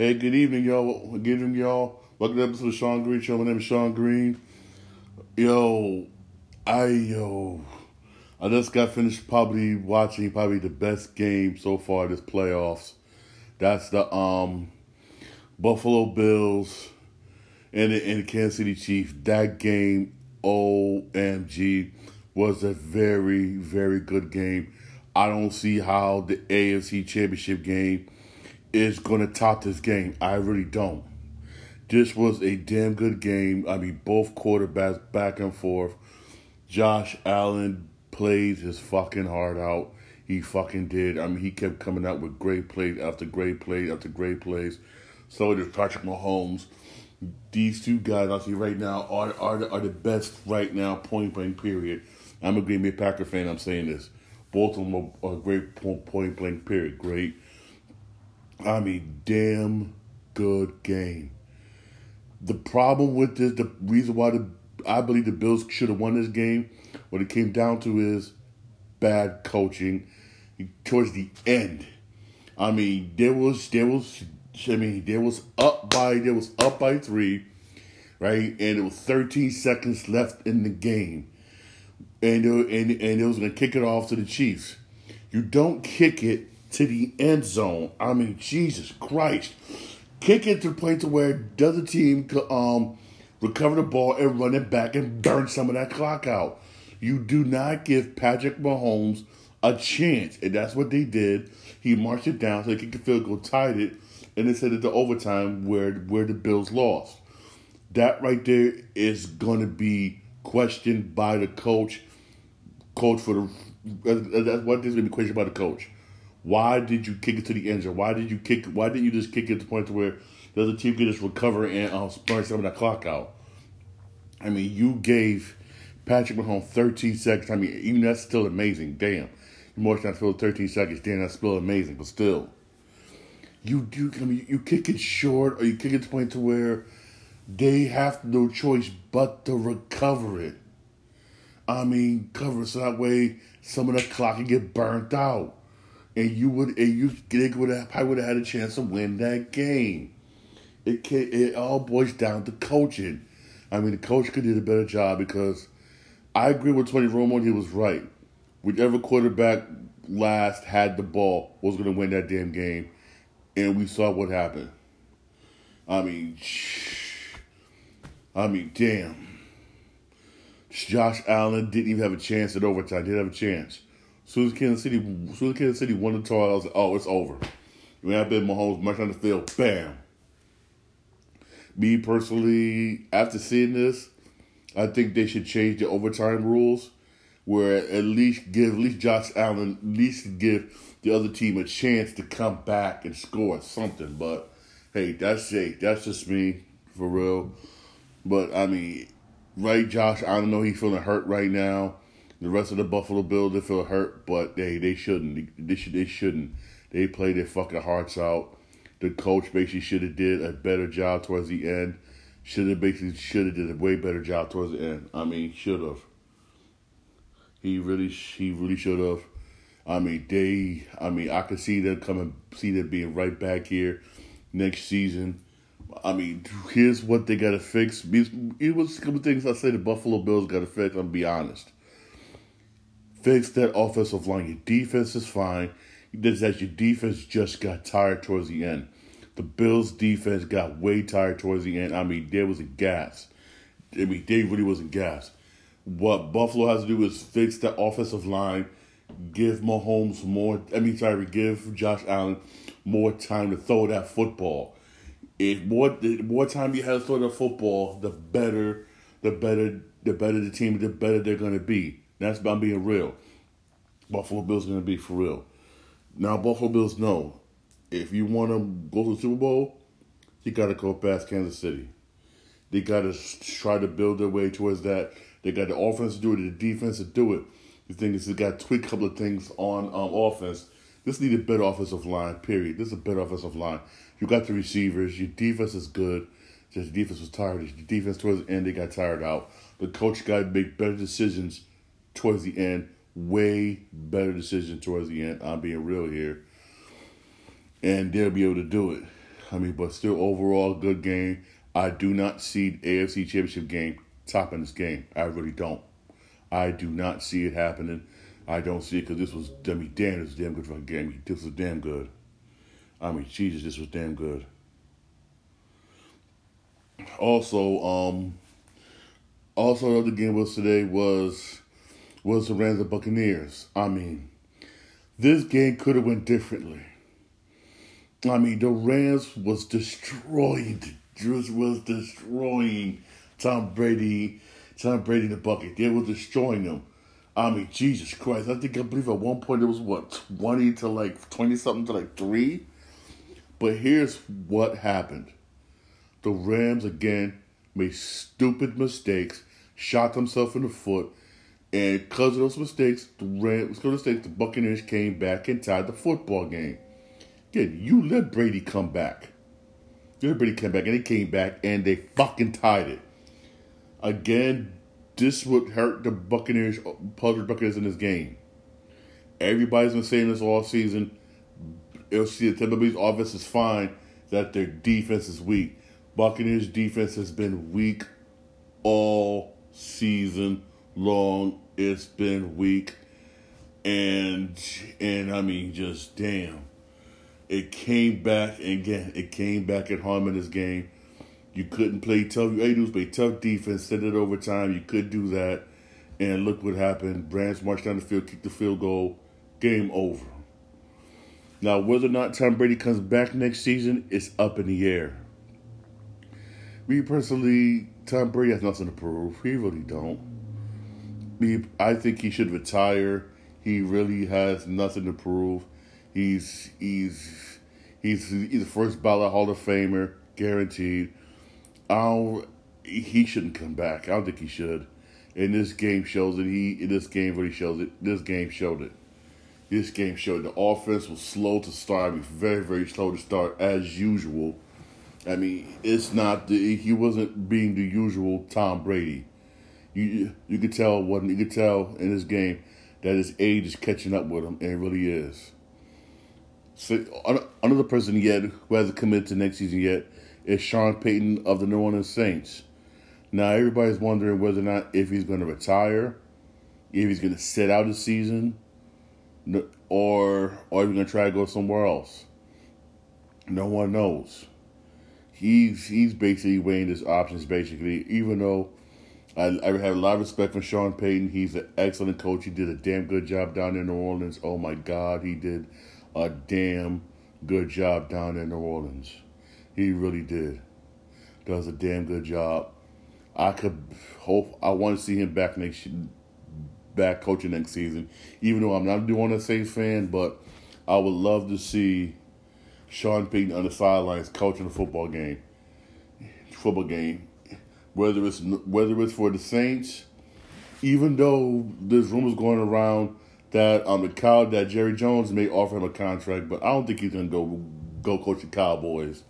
Hey, good evening, y'all. Good evening, y'all. Welcome to the episode of Shawn Green Show. My name is Shawn Green. Yo, I yo, I just got finished probably watching probably the best game so far this playoffs. That's the um Buffalo Bills and the, and the Kansas City Chiefs. That game, OMG, was a very very good game. I don't see how the AFC Championship game is going to top this game. I really don't. This was a damn good game. I mean, both quarterbacks back and forth. Josh Allen plays his fucking heart out. He fucking did. I mean, he kept coming out with great plays after great plays after great plays. So did Patrick Mahomes. These two guys, I see right now, are are the, are the best right now, point blank. Period. I'm a Green Bay Packer fan. I'm saying this. Both of them are, are great point blank. Period. Great I mean, damn good game. The problem with this, the reason why the I believe the Bills should have won this game, what it came down to is bad coaching towards the end. I mean, there was there was I mean, there was up by there was up by three, right? And it was 13 seconds left in the game. And uh, and and it was gonna kick it off to the Chiefs. You don't kick it to the end zone. I mean, Jesus Christ. Kick it to the point to where does the team could um, recover the ball and run it back and burn some of that clock out. You do not give Patrick Mahomes a chance. And that's what they did. He marched it down so they kicked the field goal, tied it, and they said it to overtime where where the Bills lost. That right there is going to be questioned by the coach. Coach for the that's what this is going to be questioned by the coach. Why did you kick it to the end zone? Why did you kick? Why didn't you just kick it to the point to where the other team could just recover and um, burn some of that clock out? I mean, you gave Patrick Mahomes 13 seconds. I mean, even that's still amazing. Damn, you more than fill 13 seconds. Damn, that's still amazing. But still, you do. I mean, you kick it short, or you kick it to the point to where they have no choice but to recover it. I mean, cover so that way some of the clock can get burnt out and you would and you they would have probably would have had a chance to win that game. It can, it all boils down to coaching. I mean, the coach could do a better job because I agree with Tony Romo. He was right. Whichever quarterback last had the ball was going to win that damn game, and we saw what happened. I mean, I mean, damn. Josh Allen didn't even have a chance at overtime. Didn't have a chance soon as Kansas City, soon as Kansas City won the toss, I was like, oh, it's over. When I bet Mahomes march on the field, bam. Me personally, after seeing this, I think they should change the overtime rules, where at least give at least Josh Allen at least give the other team a chance to come back and score something. But hey, that's it. That's just me for real. But I mean, right, Josh? I don't know. He's feeling hurt right now. The rest of the Buffalo Bills they feel hurt, but they they shouldn't. They should they shouldn't. They played their fucking hearts out. The coach basically should have did a better job towards the end. Should have basically should have did a way better job towards the end. I mean, should have. He really he really should have. I mean, they. I mean, I could see them coming, see them being right back here next season. I mean, here's what they got to fix. It was a couple things I say the Buffalo Bills got to fix. I'm be honest fix that offensive line. Your defense is fine. It's that your defense just got tired towards the end. The Bills' defense got way tired towards the end. I mean, there was a gas. I mean, they really wasn't gas. What Buffalo has to do is fix that offensive line, give Mahomes more. I mean, sorry, give Josh Allen more time to throw that football. If more the more time you have to throw the football, the better, the better, the better the team, the better they're to be. That's about being real. Buffalo Bills going to be for real. Now, Buffalo Bills know if you want to go to the Super Bowl, you got to go past Kansas City. They got to try to build their way towards that. They got the offense to do it, the defense to do it. The thing is, they got to tweak a couple of things on um, offense. This need a better offensive line, period. This is a better offensive line. You got the receivers. Your defense is good. Just defense was tired. Your defense towards the end, they got tired out. The coach got to make better decisions towards the end. Way better decision towards the end. I'm being real here. And they'll be able to do it. I mean, but still overall good game. I do not see AFC Championship game topping this game. I really don't. I do not see it happening. I don't see it because this was, damn, this was damn good a game. This was damn good. I mean, Jesus, this was damn good. Also, um, also the other game was today was was the Rams and Buccaneers. I mean, this game could have went differently. I mean, the Rams was destroying, just was destroying Tom Brady, Tom Brady in the bucket. They were destroying them. I mean, Jesus Christ! I think I believe at one point it was what twenty to like twenty something to like three. But here's what happened: the Rams again made stupid mistakes, shot themselves in the foot, and because of those mistakes, the Rams, because of mistakes, the Buccaneers came back and tied the football game. Again, you let Brady come back. You let Brady come back, and he came back, and they fucking tied it. Again, this would hurt the Buccaneers, puzzle Buccaneers in this game. Everybody's been saying this all season. It'll see the Tampa Bay's offense is fine, that their defense is weak. Buccaneers defense has been weak all season long. It's been weak. And and I mean just damn. It came back again. It came back at home in this game. You couldn't play tough. You had play tough defense, send it overtime. You could do that, and look what happened. Rams marched down the field, kicked the field goal, game over. Now, whether or not Tom Brady comes back next season is up in the air. Me personally, Tom Brady has nothing to prove. He really don't. I think he should retire. He really has nothing to prove. He's he's he's he's the first ballot Hall of Famer, guaranteed. I don't, he shouldn't come back. I don't think he should. And this game shows it. He in this game really shows it. This game showed it. This game showed the offense was slow to start. I mean, very very slow to start as usual. I mean, it's not the he wasn't being the usual Tom Brady. You you could tell what you could tell in this game that his age is catching up with him, and it really is. So another person yet who hasn't committed to next season yet is Sean Payton of the New Orleans Saints. Now everybody's wondering whether or not if he's going to retire, if he's going to sit out the season, or or if he's going to try to go somewhere else. No one knows. He's he's basically weighing his options. Basically, even though I, I have a lot of respect for Sean Payton, he's an excellent coach. He did a damn good job down in New Orleans. Oh my God, he did a damn good job down in New Orleans. He really did. Does a damn good job. I could hope. I want to see him back next, back coaching next season. Even though I'm not doing a Saints fan, but I would love to see Sean Payton on the sidelines coaching a football game. Football game, whether it's whether it's for the Saints, even though there's rumors going around that um the cow that Jerry Jones may offer him a contract, but I don't think he's gonna go go coach the Cowboys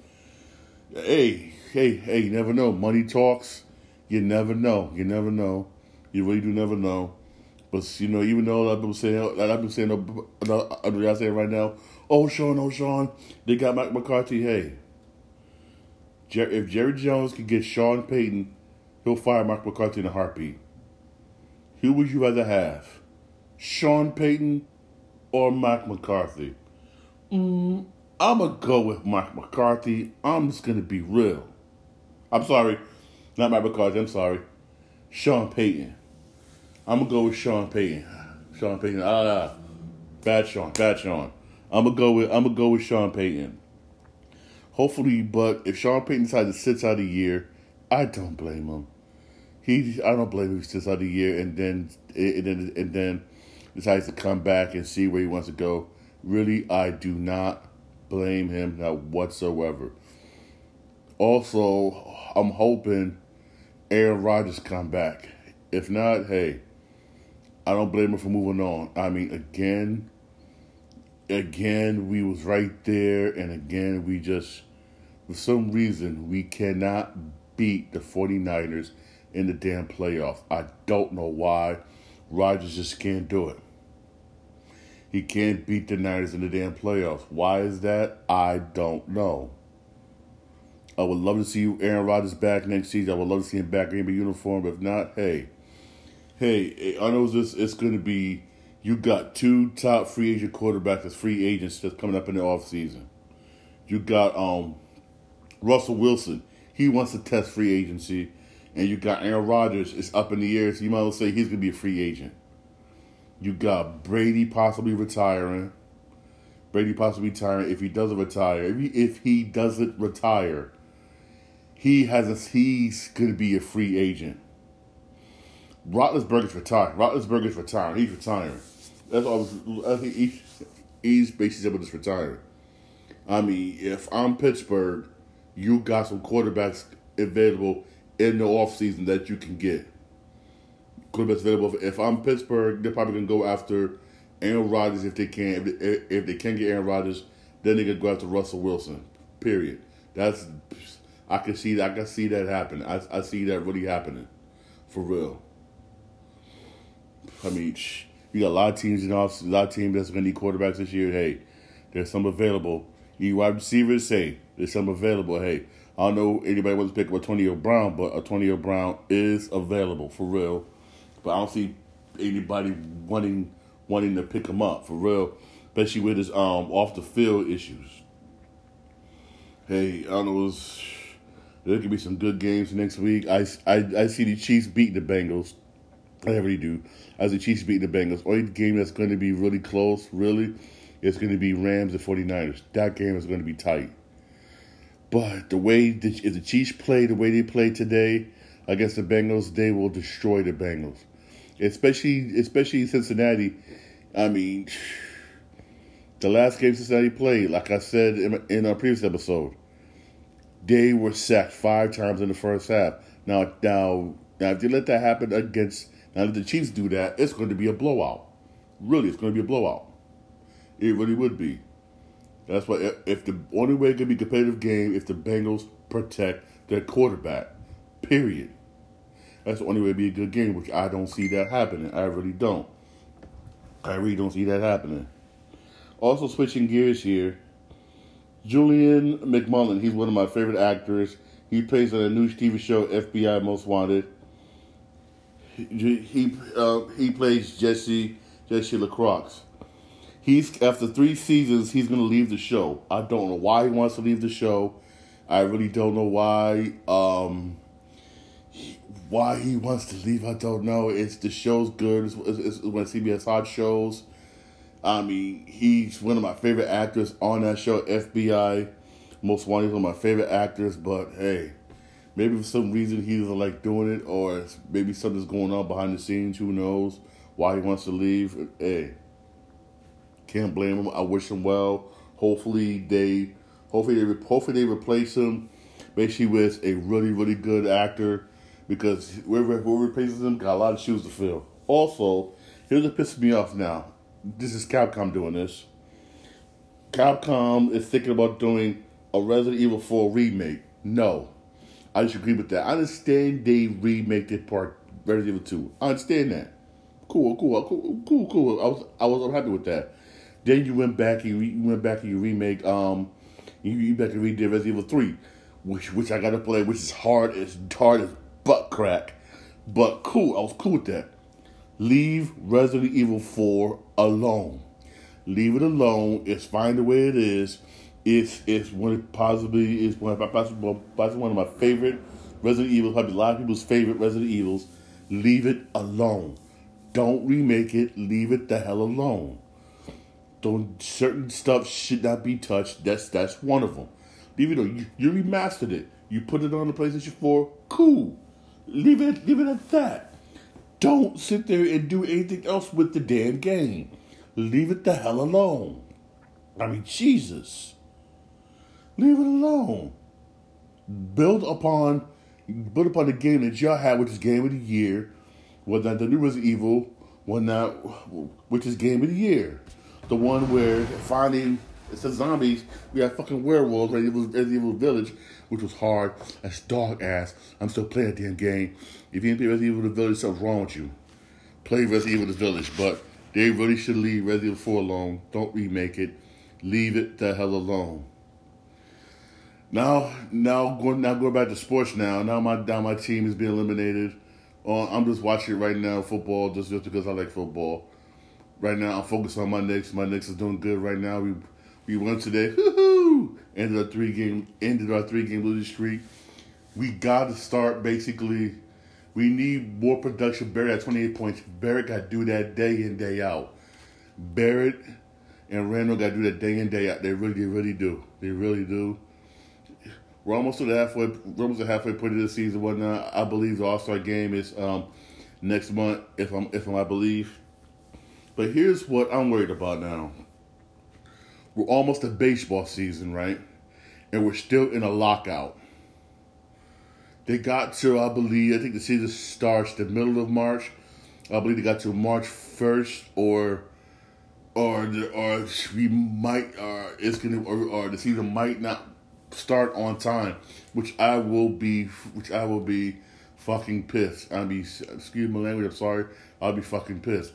hey, hey, hey, you never know. Money talks. You never know. You never know. You really do never know. But you know, even though a lot of people say, like I've been saying, I say right now, oh Sean, oh Sean, they got Mike McCarthy. Hey, if Jerry Jones could get Sean Payton, he'll fire Mike McCarthy in a heartbeat. Who would you rather have, Sean Payton or Mike McCarthy? Mm, I'm gonna go with Mike McCarthy. I'm just gonna be real. I'm sorry, not Mike McCarthy. I'm sorry, Sean Payton. I'm gonna go with Sean Payton. Sean Payton. Ah, bad Sean. Bad Sean. I'm gonna go with I'm gonna go with Sean Payton. Hopefully, but if Sean Payton decides to sit out a year, I don't blame him. He I don't blame him he sits out a year and then and then and then decides to come back and see where he wants to go. Really, I do not blame him not whatsoever. Also, I'm hoping Aaron Rodgers come back. If not, hey, I don't blame him for moving on. I mean, again, again, we was right there, and again, we just, for some reason, we cannot beat the 49ers in the damn playoff. I don't know why. Rodgers just can't do it. He can't beat the Niners in the damn playoffs. Why is that? I don't know. I would love to see you, Aaron Rodgers back next season. I would love to see him back in the uniform. If not, hey, hey, I know this. It's going to be. You got two top free agent quarterbacks as free agents that's coming up in the off season. You got um Russell Wilson. He wants to test free agency, and you got Aaron Rodgers. It's up in the air, so you might as well say he's going to be a free agent. You got Brady possibly retiring. Brady possibly retiring. If he doesn't retire, if he, if he doesn't retire, he has a, he's going to be a free agent. Roethlisberger's retiring. Roethlisberger's retiring. He's retiring. That's all. I was. I think he's, he's basically able to retire. I mean, if I'm Pittsburgh, you got some quarterbacks available in the offseason that you can get. Quarterbacks available. If I'm Pittsburgh, they're probably gonna go after Aaron Rodgers if they can. If they, if they can get Aaron Rodgers, then they can go after Russell Wilson. Period. That's I can see that. I can see that happen. I I see that really happening, for real. I mean, you got a lot of teams in off, a lot of teams that's gonna need quarterbacks this year. Hey, there's some available. You wide receivers, hey, there's some available. Hey, I don't know anybody wants to pick up Antonio Brown, but Antonio Brown is available for real. But I don't see anybody wanting wanting to pick him up for real, especially with his um off the field issues. Hey, I don't know. There could be some good games next week. I, I, I see the Chiefs beat the Bengals. I really do. As the Chiefs beat the Bengals. Only game that's going to be really close, really, is going to be Rams and 49ers. That game is going to be tight. But the way the, if the Chiefs play the way they play today against the Bengals, they will destroy the Bengals. Especially especially Cincinnati. I mean, the last game Cincinnati played, like I said in, in our previous episode, they were sacked five times in the first half. Now, now, now, if you let that happen against now, if the Chiefs do that, it's going to be a blowout. Really, it's going to be a blowout. It really would be. That's why if the only way it can be a competitive game if the Bengals protect their quarterback. Period. That's the only way to be a good game, which I don't see that happening. I really don't. I really don't see that happening. Also, switching gears here, Julian McMahon. He's one of my favorite actors. He plays on a new TV show, FBI Most Wanted. He he, uh, he plays Jesse Jesse LaCroix. He's after three seasons, he's going to leave the show. I don't know why he wants to leave the show. I really don't know why. Um, why he wants to leave, I don't know. It's the show's good. It's, it's, it's when CBS Hot shows. I mean, he's one of my favorite actors on that show, FBI. Most Wanted, one of my favorite actors. But hey, maybe for some reason he doesn't like doing it, or maybe something's going on behind the scenes. Who knows why he wants to leave? Hey, can't blame him. I wish him well. Hopefully they, hopefully they, hopefully they replace him, basically with a really really good actor, because whoever, whoever replaces him got a lot of shoes to fill. Also, here's what pisses me off now this is Capcom doing this. Capcom is thinking about doing a Resident Evil 4 remake. No. I disagree with that. I understand they remake the part Resident Evil 2. I understand that. Cool, cool, cool, cool, cool. I was I was unhappy with that. Then you went back and you went back and you remake um you, you back and redid Resident Evil 3, which which I gotta play, which is hard as hard as butt crack. But cool, I was cool with that. Leave Resident Evil 4 alone. Leave it alone. It's fine the way it is. It's it's one possibly is one of possibly, possibly one of my favorite Resident Evils. Probably a lot of people's favorite Resident Evils. Leave it alone. Don't remake it. Leave it the hell alone. Don't certain stuff should not be touched. That's that's one of them. Leave it alone. You, you remastered it. You put it on the PlayStation 4. Cool. Leave it leave it at that. Don't sit there and do anything else with the damn game. Leave it the hell alone. I mean, Jesus. Leave it alone. Build upon build upon the game that y'all had, which is game of the year. Not the new Resident Evil, one that which is game of the year. The one where finding it's the zombies. We had fucking werewolves, Resident Evil, Resident Evil Village, which was hard as dog ass. I'm still playing that damn game. If you didn't play Resident Evil the Village, something's wrong with you. Play Resident Evil the Village, but they really should leave Resident Evil 4 alone. Don't remake it. Leave it the hell alone. Now, now going now going back to sports. Now, now my now my team is being eliminated. Uh, I'm just watching right now football just just because I like football. Right now, I'm focused on my Knicks. My Knicks is doing good right now. We we won today. Woo-hoo! Ended our three game ended our three game losing streak. We got to start basically. We need more production. Barrett at 28 points. Barrett got to do that day in day out. Barrett and Randle got to do that day in day out. They really, they really do. They really do. We're almost to the halfway. We're almost the halfway point of the season. Whatnot. I believe the All Star game is um, next month. If I'm, if I'm, I believe. But here's what I'm worried about now. We're almost to baseball season, right? And we're still in a lockout. They got to, I believe, I think the season starts the middle of March. I believe they got to March first, or, or, or we might, or it's gonna, or, or the season might not start on time, which I will be, which I will be fucking pissed. I'll be, excuse my language. I'm sorry. I'll be fucking pissed.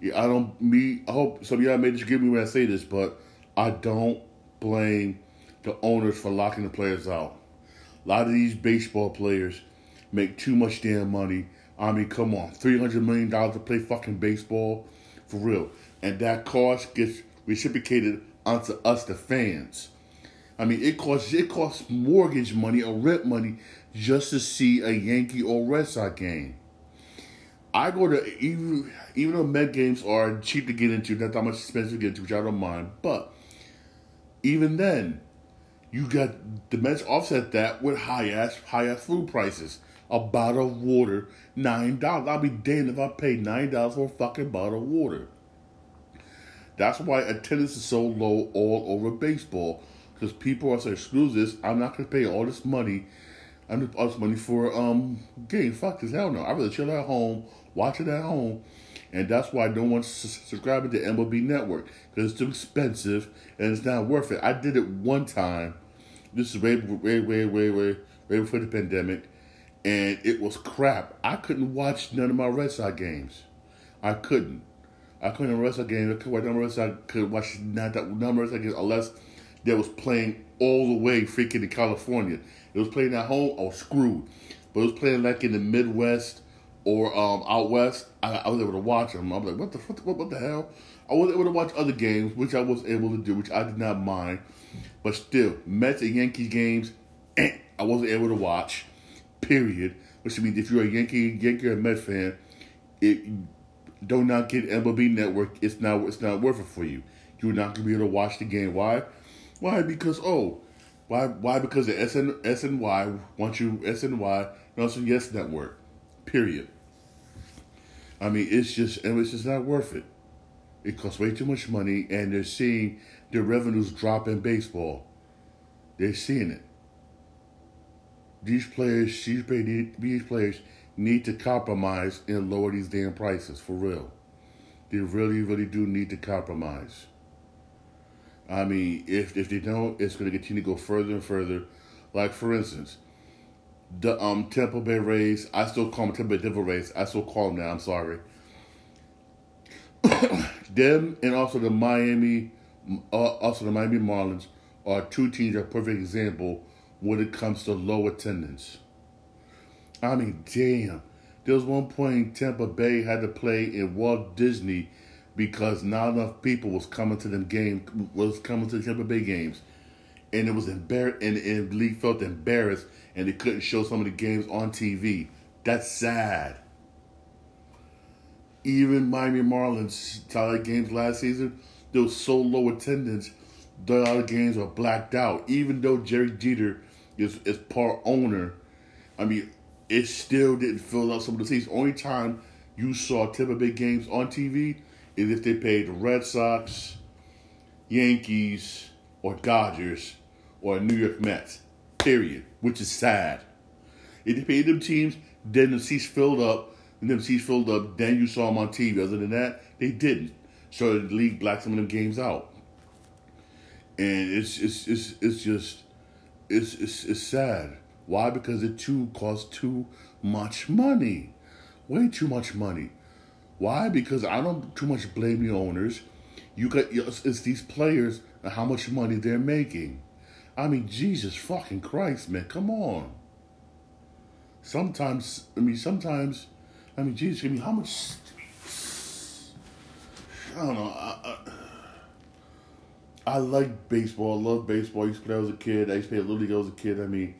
Yeah, I don't. Me. I hope some of y'all may forgive me when I say this, but I don't blame the owners for locking the players out. A lot of these baseball players make too much damn money. I mean, come on, three hundred million dollars to play fucking baseball, for real, and that cost gets reciprocated onto us, the fans. I mean, it costs it costs mortgage money or rent money just to see a Yankee or Red Sox game. I go to even even though Met games are cheap to get into, not that much expensive to get into, which I don't mind. But even then, you got the Mets offset that with high ass high ass food prices. A bottle of water, nine dollars. I'll be damned if I paid nine dollars for a fucking bottle of water. That's why attendance is so low all over baseball. Because people are saying, screw this, I'm not gonna pay all this money. I'm all this money for um game. Fuck this, hell no. I rather chill at home, watch it at home, and that's why no one's subscribing to MLB Network because it's too expensive and it's not worth it. I did it one time. This is way, way, way, way, way, way before the pandemic, and it was crap. I couldn't watch none of my Red Sox games. I couldn't. I couldn't watch a game. I couldn't watch Red Sox. Could watch not that number of Red Sox games unless they was playing all the way freaking in California. It was playing at home. I was screwed. But it was playing like in the Midwest or um, out west. I, I was able to watch them. I'm like, what the what, what the hell? I was able to watch other games, which I was able to do, which I did not mind. But still, Mets and Yankees games, eh, I wasn't able to watch. Period. Which means if you're a Yankee, Yankee or Met fan, it do not get MLB Network. It's not it's not worth it for you. You're not gonna be able to watch the game. Why? Why? Because oh, why? Why? Because the SN SNY wants you SNY Nelson Yes Network. Period. I mean, it's just and it's just not worth it. It costs way too much money, and they're seeing their revenues drop in baseball. They're seeing it. These players, these these players need to compromise and lower these damn prices for real. They really, really do need to compromise. I mean, if if they don't, it's going to continue to go further and further. Like for instance, the um Tampa Bay Rays. I still call them Tampa Bay Devil Rays. I still call them that. I'm sorry. them and also the Miami, uh, also the Miami Marlins are two teams are perfect example when it comes to low attendance. I mean, damn. There was one point Tampa Bay had to play in Walt Disney because not enough people was coming to them game was coming to the Tampa Bay games, and it was embarrassed and, and the league felt embarrassed and they couldn't show some of the games on TV. That's sad. Even Miami Marlins Tyler games last season, there was so low attendance, the other games were blacked out. Even though Jerry Jeter is is part owner, I mean, it still didn't fill out some of the seats. Only time you saw Tampa Bay games on TV is if they paid the Red Sox, Yankees, or Dodgers, or New York Mets. Period. Which is sad. If they paid them teams, then the seats filled up, and them seats filled up, then you saw them on TV. Other than that, they didn't. So the league blacked some of them games out. And it's it's it's it's just it's it's, it's sad. Why? Because it too costs too much money. Way too much money. Why? Because I don't too much blame the owners. You got it's these players and how much money they're making. I mean, Jesus fucking Christ, man, come on. Sometimes, I mean, sometimes, I mean, Jesus, I mean, how much? I don't know. I, I, I like baseball. I love baseball. I used to play as a kid. I used to play a Little League as a kid. I mean,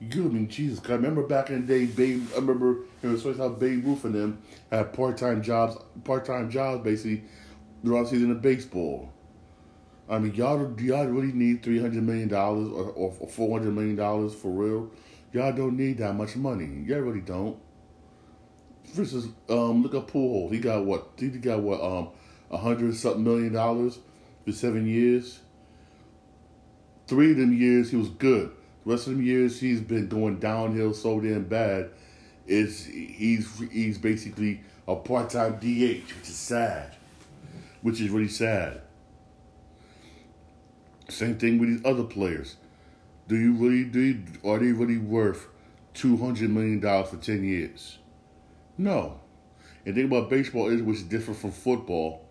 you I mean, Jesus. I remember back in the day, Babe. I remember it was how Babe Ruth and them had part time jobs, part time jobs basically throughout the season of baseball. I mean, y'all do y'all really need three hundred million dollars or, or four hundred million dollars for real? Y'all don't need that much money. Y'all really don't. Instance, um, look at Pujols. He got what? He got what? Um, a hundred something million dollars for seven years. Three of them years he was good. The rest of them years he's been going downhill so damn bad. Is he's he's basically a part time DH, which is sad. Which is really sad. Same thing with these other players. Do you really do? You, are they really worth two hundred million dollars for ten years? No. And think about baseball is which is different from football.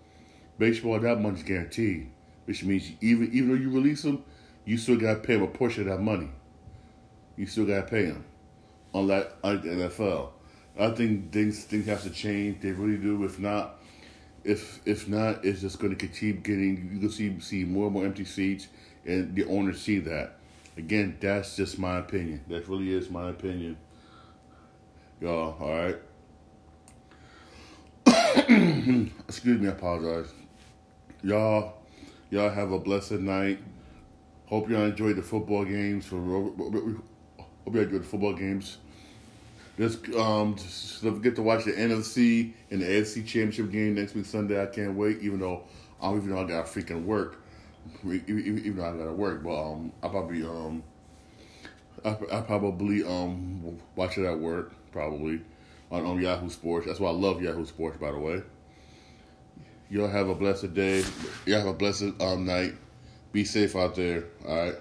Baseball that money's guaranteed, which means even even though you release them, you still gotta pay them a portion of that money. You still gotta pay them, unlike, unlike the NFL. I think things things have to change. They really do. If not, if if not, it's just going to keep getting. You can see see more and more empty seats, and the owners see that. Again, that's just my opinion. That really is my opinion. Y'all, all right. Excuse me, I apologize. Y'all, y'all have a blessed night. Hope y'all enjoyed the football games. For hope y'all enjoyed the football games. Just um, just don't forget to watch the NFC and the AFC Championship game next week Sunday. I can't wait, even though um, even though I got freaking work, even, even though I gotta work, but um, I probably um, I, I probably um watch it at work probably on, on Yahoo Sports. That's why I love Yahoo Sports, by the way. Y'all have a blessed day. Y'all have a blessed um, night. Be safe out there. All right.